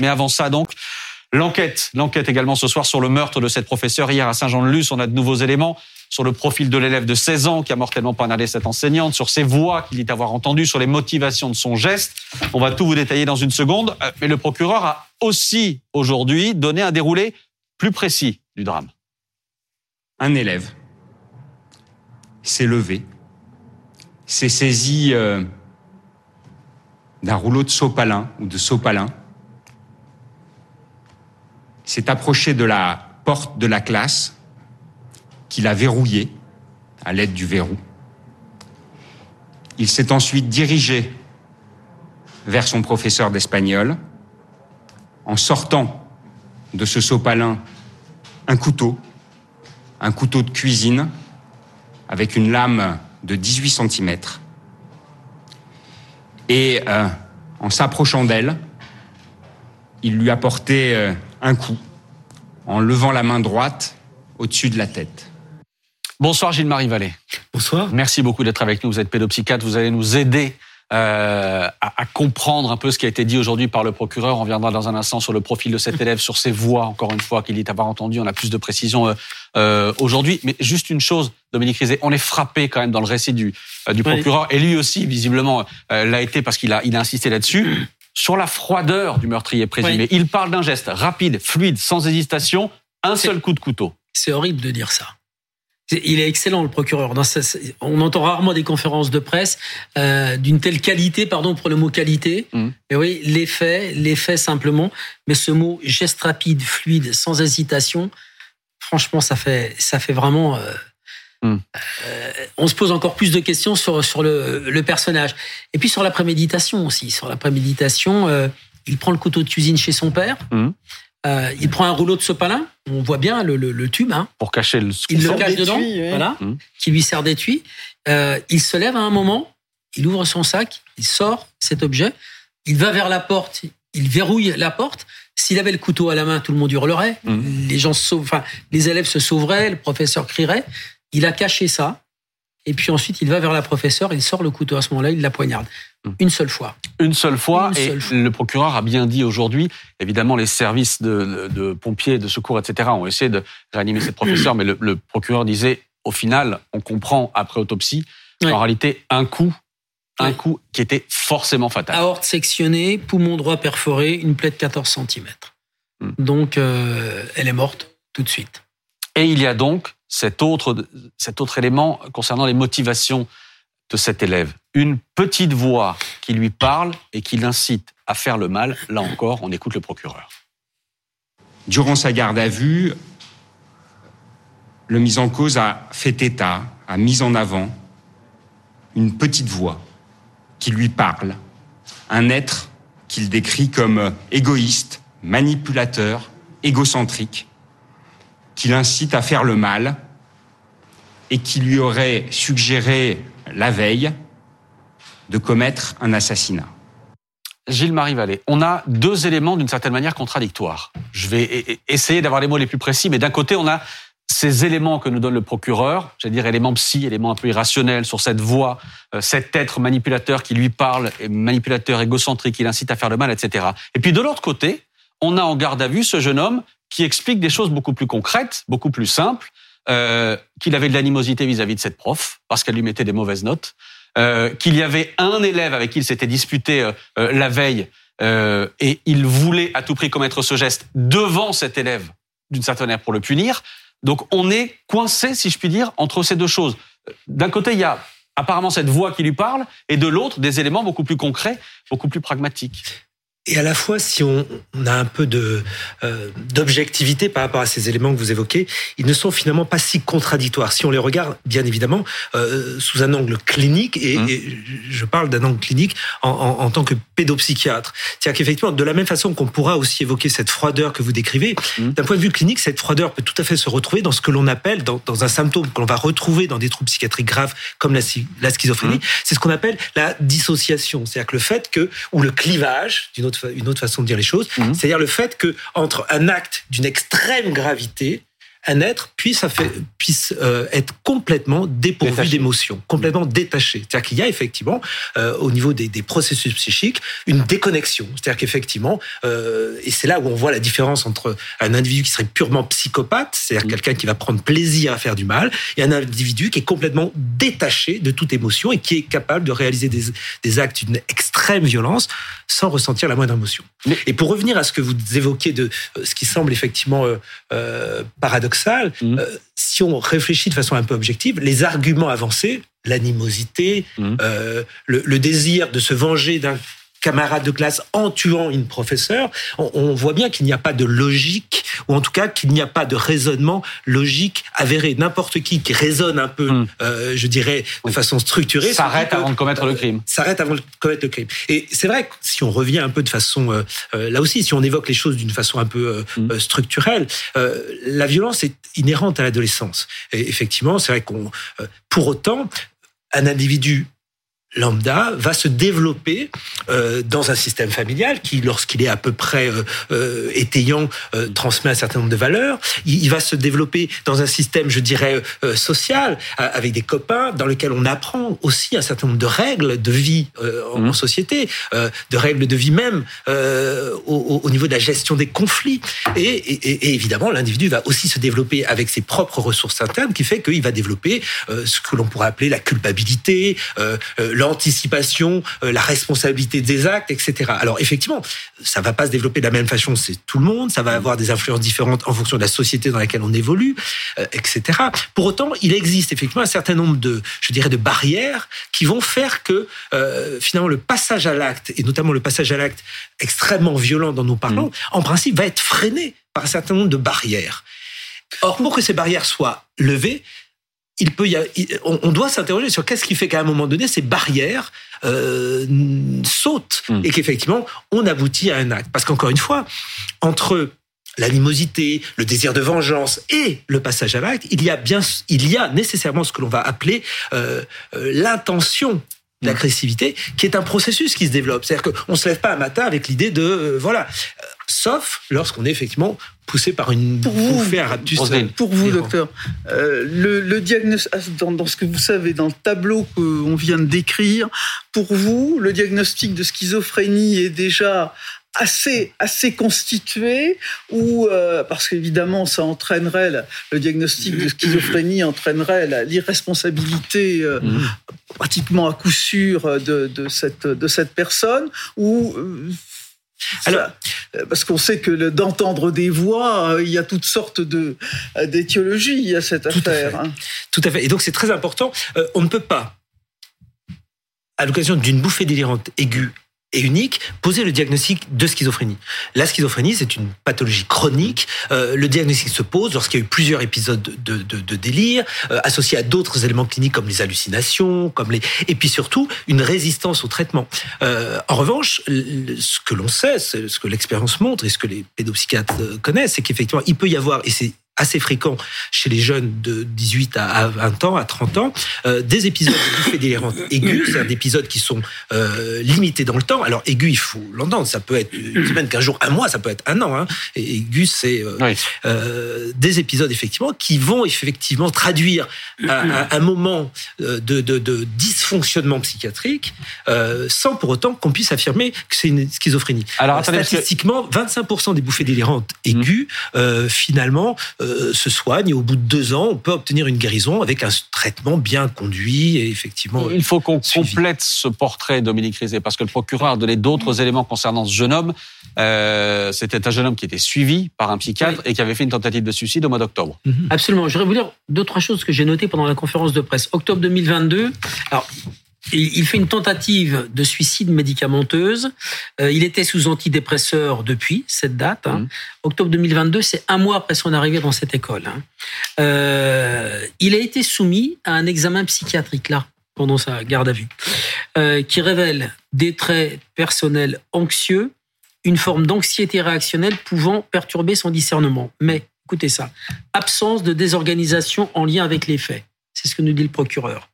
Mais avant ça, donc, l'enquête. L'enquête également ce soir sur le meurtre de cette professeure. Hier à Saint-Jean-de-Luz, on a de nouveaux éléments sur le profil de l'élève de 16 ans qui a mortellement poignardé cette enseignante, sur ses voix qu'il dit avoir entendues, sur les motivations de son geste. On va tout vous détailler dans une seconde. Euh, mais le procureur a aussi aujourd'hui donné un déroulé plus précis du drame. Un élève s'est levé, s'est saisi euh, d'un rouleau de sopalin ou de sopalin, s'est approché de la porte de la classe qu'il a verrouillé à l'aide du verrou. Il s'est ensuite dirigé vers son professeur d'espagnol en sortant de ce sopalin un couteau, un couteau de cuisine avec une lame de 18 cm. Et euh, en s'approchant d'elle, il lui a porté euh, un coup en levant la main droite au-dessus de la tête. Bonsoir Gilles-Marie Vallée. Bonsoir. Merci beaucoup d'être avec nous. Vous êtes pédopsychiatre. Vous allez nous aider euh, à, comprendre un peu ce qui a été dit aujourd'hui par le procureur. On reviendra dans un instant sur le profil de cet élève, sur ses voix, encore une fois, qu'il dit avoir entendu. On a plus de précisions euh, euh, aujourd'hui. Mais juste une chose, Dominique Rizet, on est frappé quand même dans le récit du, du procureur, et lui aussi, visiblement, l'a été parce qu'il a, il a insisté là-dessus, sur la froideur du meurtrier présumé. Il parle d'un geste rapide, fluide, sans hésitation, un seul coup de couteau. C'est horrible de dire ça. Il est excellent, le procureur. on entend rarement des conférences de presse euh, d'une telle qualité, pardon pour le mot qualité. Mm. Mais oui, les faits, les faits simplement. Mais ce mot geste rapide, fluide, sans hésitation, franchement, ça fait, ça fait vraiment. Euh, mm. euh, on se pose encore plus de questions sur, sur le, le, personnage. Et puis sur la préméditation aussi. Sur la préméditation, il prend le couteau de cuisine chez son père. Mm. Euh, il prend un rouleau de sopalin, on voit bien le, tube. Hein. Pour cacher le Il le cache dedans, voilà, mmh. qui lui sert d'étui. Euh, il se lève à un moment, il ouvre son sac, il sort cet objet, il va vers la porte, il verrouille la porte. S'il avait le couteau à la main, tout le monde hurlerait, mmh. les gens se enfin, les élèves se sauveraient, le professeur crierait. Il a caché ça. Et puis ensuite, il va vers la professeure, il sort le couteau à ce moment-là, il la poignarde. Hmm. Une seule fois. Une seule fois. et le procureur a bien dit aujourd'hui, évidemment, les services de, pompiers, de secours, etc., ont essayé de réanimer cette professeure, mais le, procureur disait, au final, on comprend après autopsie, en réalité, un coup, un coup qui était forcément fatal. Aorte sectionnée, poumon droit perforé, une plaie de 14 cm. Hmm. Donc, euh, elle est morte tout de suite. Et il y a donc cet autre, cet autre élément concernant les motivations de cet élève. Une petite voix qui lui parle et qui l'incite à faire le mal. Là encore, on écoute le procureur. Durant sa garde à vue, le mis en cause a fait état, a mis en avant une petite voix qui lui parle, un être qu'il décrit comme égoïste, manipulateur, égocentrique, qui l'incite à faire le mal et qui lui aurait suggéré la veille de commettre un assassinat. Gilles-Marie Vallée, on a deux éléments d'une certaine manière contradictoires. Je vais e-, e-, essayer d'avoir les mots les plus précis, mais d'un côté, on a ces éléments que nous donne le procureur, j'allais dire éléments psy, éléments un peu irrationnels sur cette voix, euh, cet être manipulateur qui lui parle, manipulateur égocentrique, qui l'incite à faire le mal, etc. Et puis de l'autre côté, on a en garde à vue ce jeune homme qui explique des choses beaucoup plus concrètes, beaucoup plus simples, euh, qu'il avait de l'animosité vis-à-vis de cette prof parce qu'elle lui mettait des mauvaises notes, euh, qu'il y avait un élève avec qui il s'était disputé euh, euh la veille euh, et il voulait à tout prix commettre ce geste devant cet élève d'une certaine manière pour le punir. Donc on est coincé, si je puis dire, entre ces deux choses. D'un côté, il y a apparemment cette voix qui lui parle, et de l'autre, des éléments beaucoup plus concrets, beaucoup plus pragmatiques. Et à la fois, si on, a un peu de euh, d'objectivité par rapport à ces éléments que vous évoquez, ils ne sont finalement pas si contradictoires. Si on les regarde, bien évidemment, euh, sous un angle clinique, et, mmh. je parle d'un angle clinique en, en, en, tant que pédopsychiatre. C'est-à-dire qu'effectivement, de la même façon qu'on pourra aussi évoquer cette froideur que vous décrivez, mmh. d'un point de vue clinique, cette froideur peut tout à fait se retrouver dans ce que l'on appelle, dans, dans, un symptôme que l'on va retrouver dans des troubles psychiatriques graves comme la, la schizophrénie, mmh. c'est ce qu'on appelle la dissociation. C'est-à-dire que le fait que, ou le clivage, d'une une autre façon de dire les choses, mhm. c'est-à-dire le fait que entre un acte d'une extrême gravité un être puisse, puisse euh, être complètement dépourvu d'émotions, complètement détaché. C'est-à-dire qu'il y a effectivement, euh, au niveau des, des, processus psychiques, une déconnexion. C'est-à-dire qu'effectivement, euh, et c'est là où on voit la différence entre un individu qui serait purement psychopathe, c'est-à-dire mm. quelqu'un qui va prendre plaisir à faire du mal, et un individu qui est complètement détaché de toute émotion et qui est capable de réaliser des, des actes d'une extrême violence sans ressentir la moindre émotion. Et pour revenir à ce que vous évoquez de ce qui semble effectivement euh paradoxal, mmh. euh, si on réfléchit de façon un peu objective, les arguments avancés, l'animosité, mmh. euh, le, le, désir de se venger d'un camarade de classe en tuant une professeure, on, voit bien qu'il n'y a pas de logique, ou en tout cas qu'il n'y a pas de raisonnement logique avéré. N'importe qui qui raisonne un peu, hmm. euh, je dirais, de façon structurée... S'arrête avant de commettre le crime. S'arrête avant de commettre le crime. Et c'est vrai que si on revient un peu de façon... Euh, euh, là aussi, si on évoque les choses d'une façon un peu hmm. structurelle, la violence est inhérente à l'adolescence. Et effectivement, c'est vrai qu'on... pour autant, un individu lambda va se développer euh, dans un système familial qui, lorsqu'il est à peu près euh, euh étayant, euh, transmet un certain nombre de valeurs. Il, il, va se développer dans un système, je dirais, euh, social, avec des copains, dans lequel on apprend aussi un certain nombre de règles de vie en, mmh. société, de règles de vie même au, au, niveau de la gestion des conflits. Et, et, et évidemment, l'individu va aussi se développer avec ses propres ressources internes, qui fait qu'il va développer ce que l'on pourrait appeler la culpabilité, l'anticipation, euh, la responsabilité des actes, etc. Alors effectivement, ça va pas se développer de la même façon, c'est tout le monde, ça va avoir des influences différentes en fonction de la société dans laquelle on évolue, euh, etc. Pour autant, il existe effectivement un certain nombre de, je dirais, de barrières qui vont faire que euh, finalement le passage à l'acte, et notamment le passage à l'acte extrêmement violent dont nous parlons, mmh. en principe va être freiné par un certain nombre de barrières. Or, pour que ces barrières soient levées, il peut y on, doit s'interroger sur qu'est-ce qui fait qu'à un moment donné ces barrières euh, sautent hmm. et qu'effectivement on aboutit à un acte. Parce qu'encore une fois, entre l'animosité, le désir de vengeance et le passage à l'acte, il y a bien, il y a nécessairement ce que l'on va appeler euh, euh, l'intention d'agressivité, qui est un processus qui se développe. C'est-à-dire qu'on se lève pas un matin avec l'idée de euh, voilà, sauf lorsqu'on est effectivement poussé par une pour bouffée à raptus. Pour vous, docteur, euh, le, le diagnostic dans, dans, ce que vous savez, dans le tableau qu'on vient de décrire, pour vous, le diagnostic de schizophrénie est déjà assez assez constitué ou euh, parce qu'évidemment ça entraînerait le diagnostic de schizophrénie entraînerait l'irresponsabilité euh, mmh. pratiquement à coup sûr de, de, cette de cette personne ou euh, alors, parce qu'on sait que d'entendre des voix, il y a toutes sortes de d'étiologies à cette affaire. À hein. Tout à fait. Et donc c'est très important. on ne peut pas, à l'occasion d'une bouffée délirante aiguë et unique, poser le diagnostic de schizophrénie. La schizophrénie, c'est une pathologie chronique. Euh, le diagnostic se pose lorsqu'il y a eu plusieurs épisodes de, de, de délire, euh, associés à d'autres éléments cliniques comme les hallucinations, comme les... et puis surtout une résistance au traitement. Euh, en revanche, ce que l'on sait, ce que l'expérience montre et ce que les pédopsychiatres connaissent, c'est qu'effectivement, il peut y avoir, et c'est assez fréquent chez les jeunes de 18 à 20 ans, à 30 ans, euh, des épisodes de bouffées délirantes aiguës, c'est-à-dire des épisodes qui sont euh, limités dans le temps. Alors aigu, il faut l'entendre, ça peut être une semaine, quinze jours, un mois, ça peut être un an. Hein. Et aigu, c'est euh, des épisodes effectivement qui vont effectivement traduire un, un moment de, de, de, dysfonctionnement psychiatrique, sans pour autant qu'on puisse affirmer que c'est une schizophrénie. Alors, statistiquement, 25% des bouffées délirantes aiguës, mmh. finalement, euh, se soigne et au bout de deux ans, on peut obtenir une guérison avec un traitement bien conduit et effectivement. Il faut qu'on complète ce portrait, Dominique Rizet, parce que le procureur a donné d'autres éléments concernant ce jeune homme. Euh, C'était un jeune homme qui était suivi par un psychiatre et qui avait fait une tentative de suicide au mois d'octobre. Mhm. Absolument. Je voudrais vous dire deux, trois choses que j'ai notées pendant la conférence de presse. Octobre 2022. Alors, il fait une tentative de suicide médicamenteuse. Euh, il était sous antidépresseur depuis cette date. Hein. Mmh. Octobre 2022, c'est un mois après son arrivée dans cette école. Hein. Euh, il a été soumis à un examen psychiatrique là pendant sa garde à vue, euh, qui révèle des traits personnels anxieux, une forme d'anxiété réactionnelle pouvant perturber son discernement. Mais écoutez ça, absence de désorganisation en lien avec les faits. C'est ce que nous dit le procureur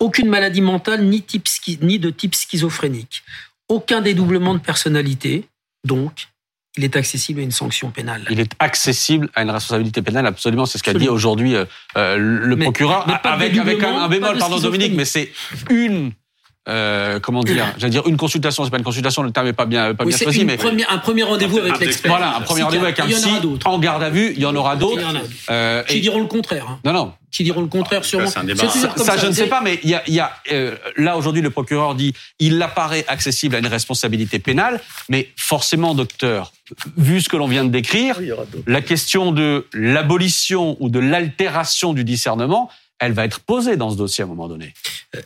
aucune maladie mentale ni, type, ni de type schizophrénique, aucun dédoublement de personnalité, donc il est accessible à une sanction pénale. Il est accessible à une responsabilité pénale, absolument. C'est ce qu'a dit aujourd'hui euh, euh, le procureur, avec, avec un, un bémol, pardon Dominique, mais c'est une euh, comment dire? J'allais dire une consultation, c'est pas une consultation, le terme est pas bien, pas bien choisi, mais un premier rendez-vous avec l'expert. Voilà, un premier rendez-vous avec un psy. En garde à vue, il y en aura d'autres. Euh, qui diront le contraire. Hein. Non, non. Qui diront le contraire sûrement. C'est un débat. Ça, ça, je ne sais pas, mais il y a, y a euh, là aujourd'hui le procureur dit il apparaît accessible à une responsabilité pénale, mais forcément, docteur, vu ce que l'on vient de décrire, la question de l'abolition ou de l'altération du discernement elle va être posée dans ce dossier à un moment donné.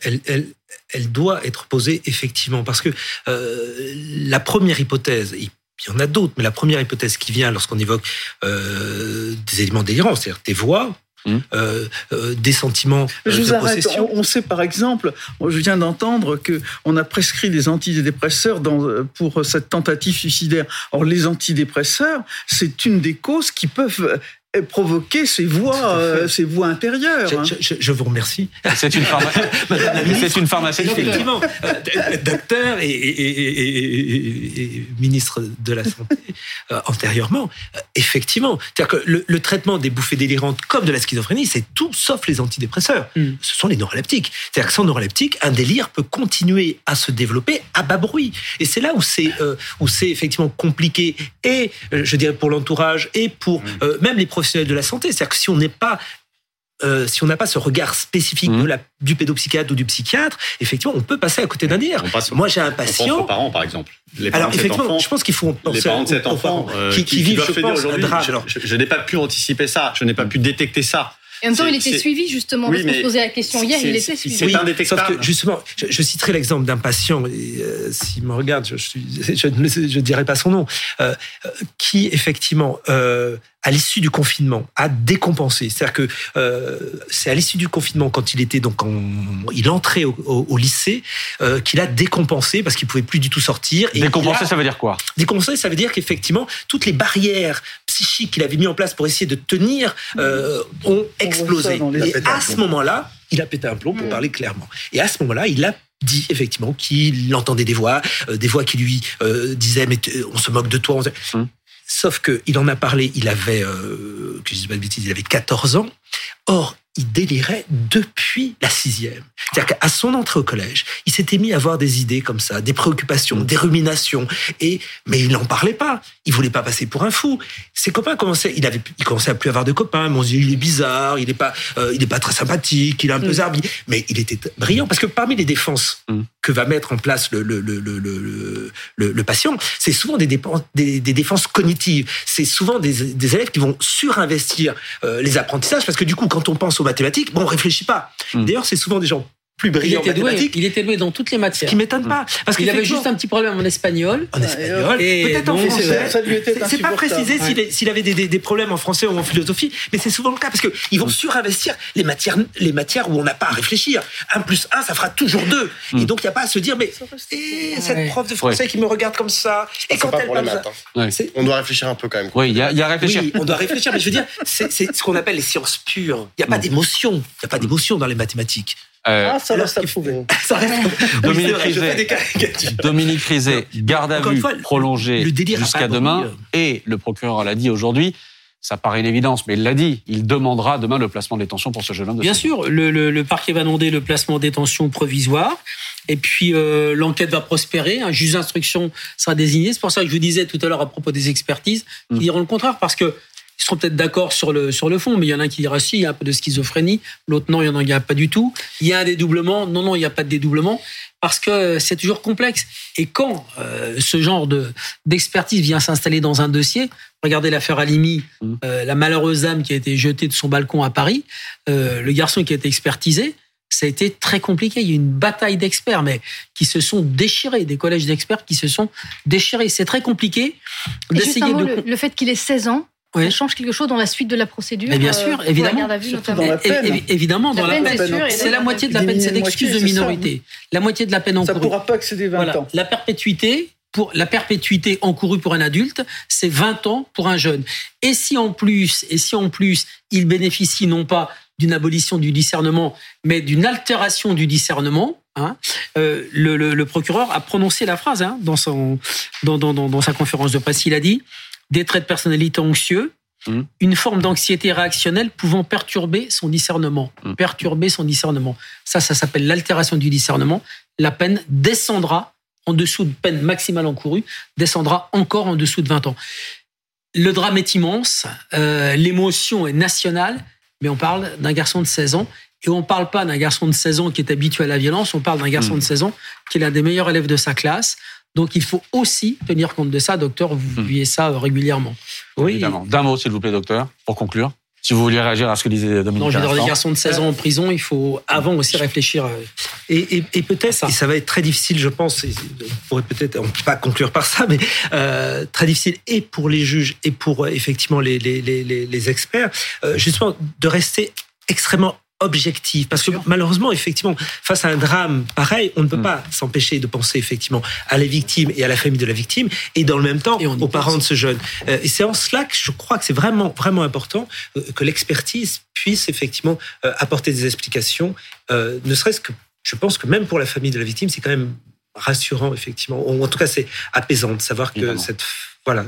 Elle, elle, elle doit être posée effectivement, parce que euh, la première hypothèse, il y en a d'autres, mais la première hypothèse qui vient lorsqu'on évoque euh, des éléments délirants, c'est-à-dire des voix, mmh. euh, euh, des sentiments je de vous arrête. On, on, sait par exemple, je viens d'entendre que on a prescrit des antidépresseurs dans, pour cette tentative suicidaire. Or, les antidépresseurs, c'est une des causes qui peuvent provoquer ces voix, euh, ces voix intérieures. Je, hein. je, je vous remercie. C'est une, pharma... c'est une pharmacie. Effectivement, euh, docteur et, et, et, et, ministre de la Santé euh, antérieurement, euh, effectivement. C'est-à-dire que le, le, traitement des bouffées délirantes comme de la schizophrénie, c'est tout sauf les antidépresseurs. Mm. Ce sont les neuroleptiques. C'est-à-dire que sans neuroleptiques, un délire peut continuer à se développer à bas bruit. Et c'est là où c'est euh, où c'est effectivement compliqué et je dirais pour l'entourage et pour mm. même les professionnels de la santé. C'est-à-dire que si on n'est pas euh, si on n'a pas ce regard spécifique mmh. de la, du pédopsychiatre ou du psychiatre, effectivement, on peut passer à côté d'un dire. Moi, j'ai un patient. On pense aux parents, par exemple. Les parents Alors, effectivement, enfant, je pense qu'il faut penser les parents de cet enfant euh, qui, qui, qui, vivent, je pense, un drame. Je, je n'ai pas pu anticiper ça. Je n'ai pas pu détecter ça. Et en même temps, il était suivi justement, oui, parce qu'on se posait la question hier, il était suivi. C'est indétectable. Sauf que justement, je, je citerai l'exemple d'un patient, euh, s'il me regarde, je ne je, je, je, dirai pas son nom, euh, qui effectivement euh, à l'issue du confinement, a décompensé. C'est-à-dire que euh, c'est à l'issue du confinement, quand il était donc en, il entrait au, au, au lycée, euh, qu'il a décompensé parce qu'il pouvait plus du tout sortir. Et décompensé, a, ça veut dire quoi? Décompensé, ça veut dire qu'effectivement toutes les barrières psychiques qu'il avait mis en place pour essayer de tenir euh, ont explosé. Et à ce moment-là, il a pété un plomb pour mmh. parler clairement. Et à ce moment-là, il a dit effectivement qu'il entendait des voix, euh, des voix qui lui euh, disaient mais on se moque de toi. Mmh. Sauf qu'il en a parlé, il avait, euh, que je dis pas de bêtises, il avait 14 ans. Or, il délirait depuis la sixième. C'est-à-dire qu'à son entrée au collège, il s'était mis à avoir des idées comme ça, des préoccupations, des ruminations. Et mais il n'en parlait pas. Il voulait pas passer pour un fou. Ses copains commençaient, il avait, il commençait à plus avoir de copains. Mais on se dit, il est bizarre, il est pas, euh, il est pas très sympathique, il est un peu zarbi. Mais il était brillant parce que parmi les défenses mm. que va mettre en place le le le le le, le, le patient, c'est souvent des, dépenses, des, des défenses cognitives. C'est souvent des, des élèves qui vont surinvestir euh, les apprentissages parce que du coup, quand on pense aux mathématiques, bon, on réfléchit pas. Mmh. D'ailleurs, c'est souvent des gens plus il était en mathématiques. Doué, il était doué dans toutes les matières. Ce qui m'étonne pas. Parce qu'il avait juste un petit problème en espagnol. En espagnol. Peut-être en français. C'est pas précisé s'il avait des, des, des, problèmes en français ou en philosophie, mais c'est souvent le cas parce qu'ils vont surinvestir les matières, les matières où on n'a pas à réfléchir. 1 plus 1, ça fera toujours 2. Mmh. Et donc, il n'y a pas à se dire, mais et, cette prof de français ouais. qui me regarde comme ça. Et quand pas elle pour les maths, hein. On doit réfléchir un peu quand même. Oui, il y, a, y a réfléchir. Oui, on doit réfléchir, mais je veux dire, c'est ce qu'on appelle les sciences pures. Il n'y a pas d'émotion. Il n'y a pas d'émotion dans les mathématiques. Euh, ah, ça reste à prouver. Dominique Rizet, Dominique Rizet, garde à vue prolongée jusqu'à demain. Et le procureur l'a dit aujourd'hui, ça paraît une évidence, mais il l'a dit, il demandera demain le placement de détention pour ce jeune homme. De Bien sûr, le, le, le, parquet va demander le placement de détention provisoire. Et puis euh, l'enquête va prospérer, un juge d'instruction sera désigné. C'est pour ça que je vous disais tout à l'heure à propos des expertises, ils diront le contraire, parce que ils seront peut-être d'accord sur le, sur le fond, mais il y en a un qui dira si, il y a un peu de schizophrénie, l'autre non, il n'y en a, y a pas du tout. Il y a un dédoublement, non, non, il n'y a pas de dédoublement, parce que c'est toujours complexe. Et quand euh, ce genre de d'expertise vient s'installer dans un dossier, regardez l'affaire Alimi, mmh. euh, la malheureuse dame qui a été jetée de son balcon à Paris, euh, le garçon qui a été expertisé, ça a été très compliqué. Il y a eu une bataille d'experts, mais qui se sont déchirés, des collèges d'experts qui se sont déchirés. C'est très compliqué d'essayer de... Le, le fait qu'il ait 16 ans, oui. Ça change quelque chose dans la suite de la procédure. Mais bien sûr, euh, évidemment. Dans la peine. évidemment, dans la, la peine. C'est la moitié de la peine, c'est l'excuse de minorité. La moitié de la peine encourue. Ça ne pourra pas excéder 20 voilà. ans. La perpétuité, pour la perpétuité encourue pour un adulte, c'est 20 ans pour un jeune. Et si en plus, et si en plus, il bénéficie non pas d'une abolition du discernement, mais d'une altération du discernement, Hein, euh, le, procureur a prononcé la phrase hein, dans, son, dans, dans, dans, sa conférence de presse. Il a dit des traits de personnalité anxieux, mmh. une forme d'anxiété réactionnelle pouvant perturber son discernement. Mmh. Perturber son discernement. Ça, ça s'appelle l'altération du discernement. La peine descendra en dessous de peine maximale encourue, descendra encore en dessous de 20 ans. Le drame est immense, euh, l'émotion est nationale, mais on parle d'un garçon de 16 ans et on ne parle pas d'un garçon de 16 ans qui est habitué à la violence, on parle d'un garçon de 16 hmm. ans qui est l'un des meilleurs élèves de sa classe. Donc il faut aussi tenir compte de ça, docteur, vous mmh. ça euh, régulièrement. Oui. Évidemment. D'un mot, s'il vous plaît, docteur, pour conclure. Si vous vouliez réagir à ce que disait Dominique. Non, je veux des garçons de 16 ans en prison, il faut avant aussi réfléchir. Euh, et, et, peut-être, ça. ça va être très difficile, je pense, on pourrait peut-être, on peut pas conclure par ça, mais euh, très difficile et pour les juges et pour effectivement les, les, les, les experts, justement, de rester extrêmement objectif. Parce que malheureusement, effectivement, face à un drame pareil, on ne peut mm. pas s'empêcher de penser effectivement à la victime et à la famille de la victime, et dans le même temps aux parents de ce jeune. Euh, et c'est en cela que je crois que c'est vraiment vraiment important euh, que l'expertise puisse effectivement euh, apporter des explications, ne serait-ce que je pense que même pour la famille de la victime, c'est quand même rassurant effectivement, en tout cas c'est apaisant de savoir que cette voilà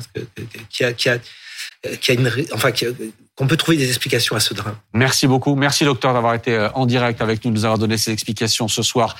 qui a, qui a qui a une, enfin, qu'on peut trouver des explications à ce drame. Merci beaucoup. Merci docteur d'avoir été en direct avec nous, de nous avoir donné ces explications ce soir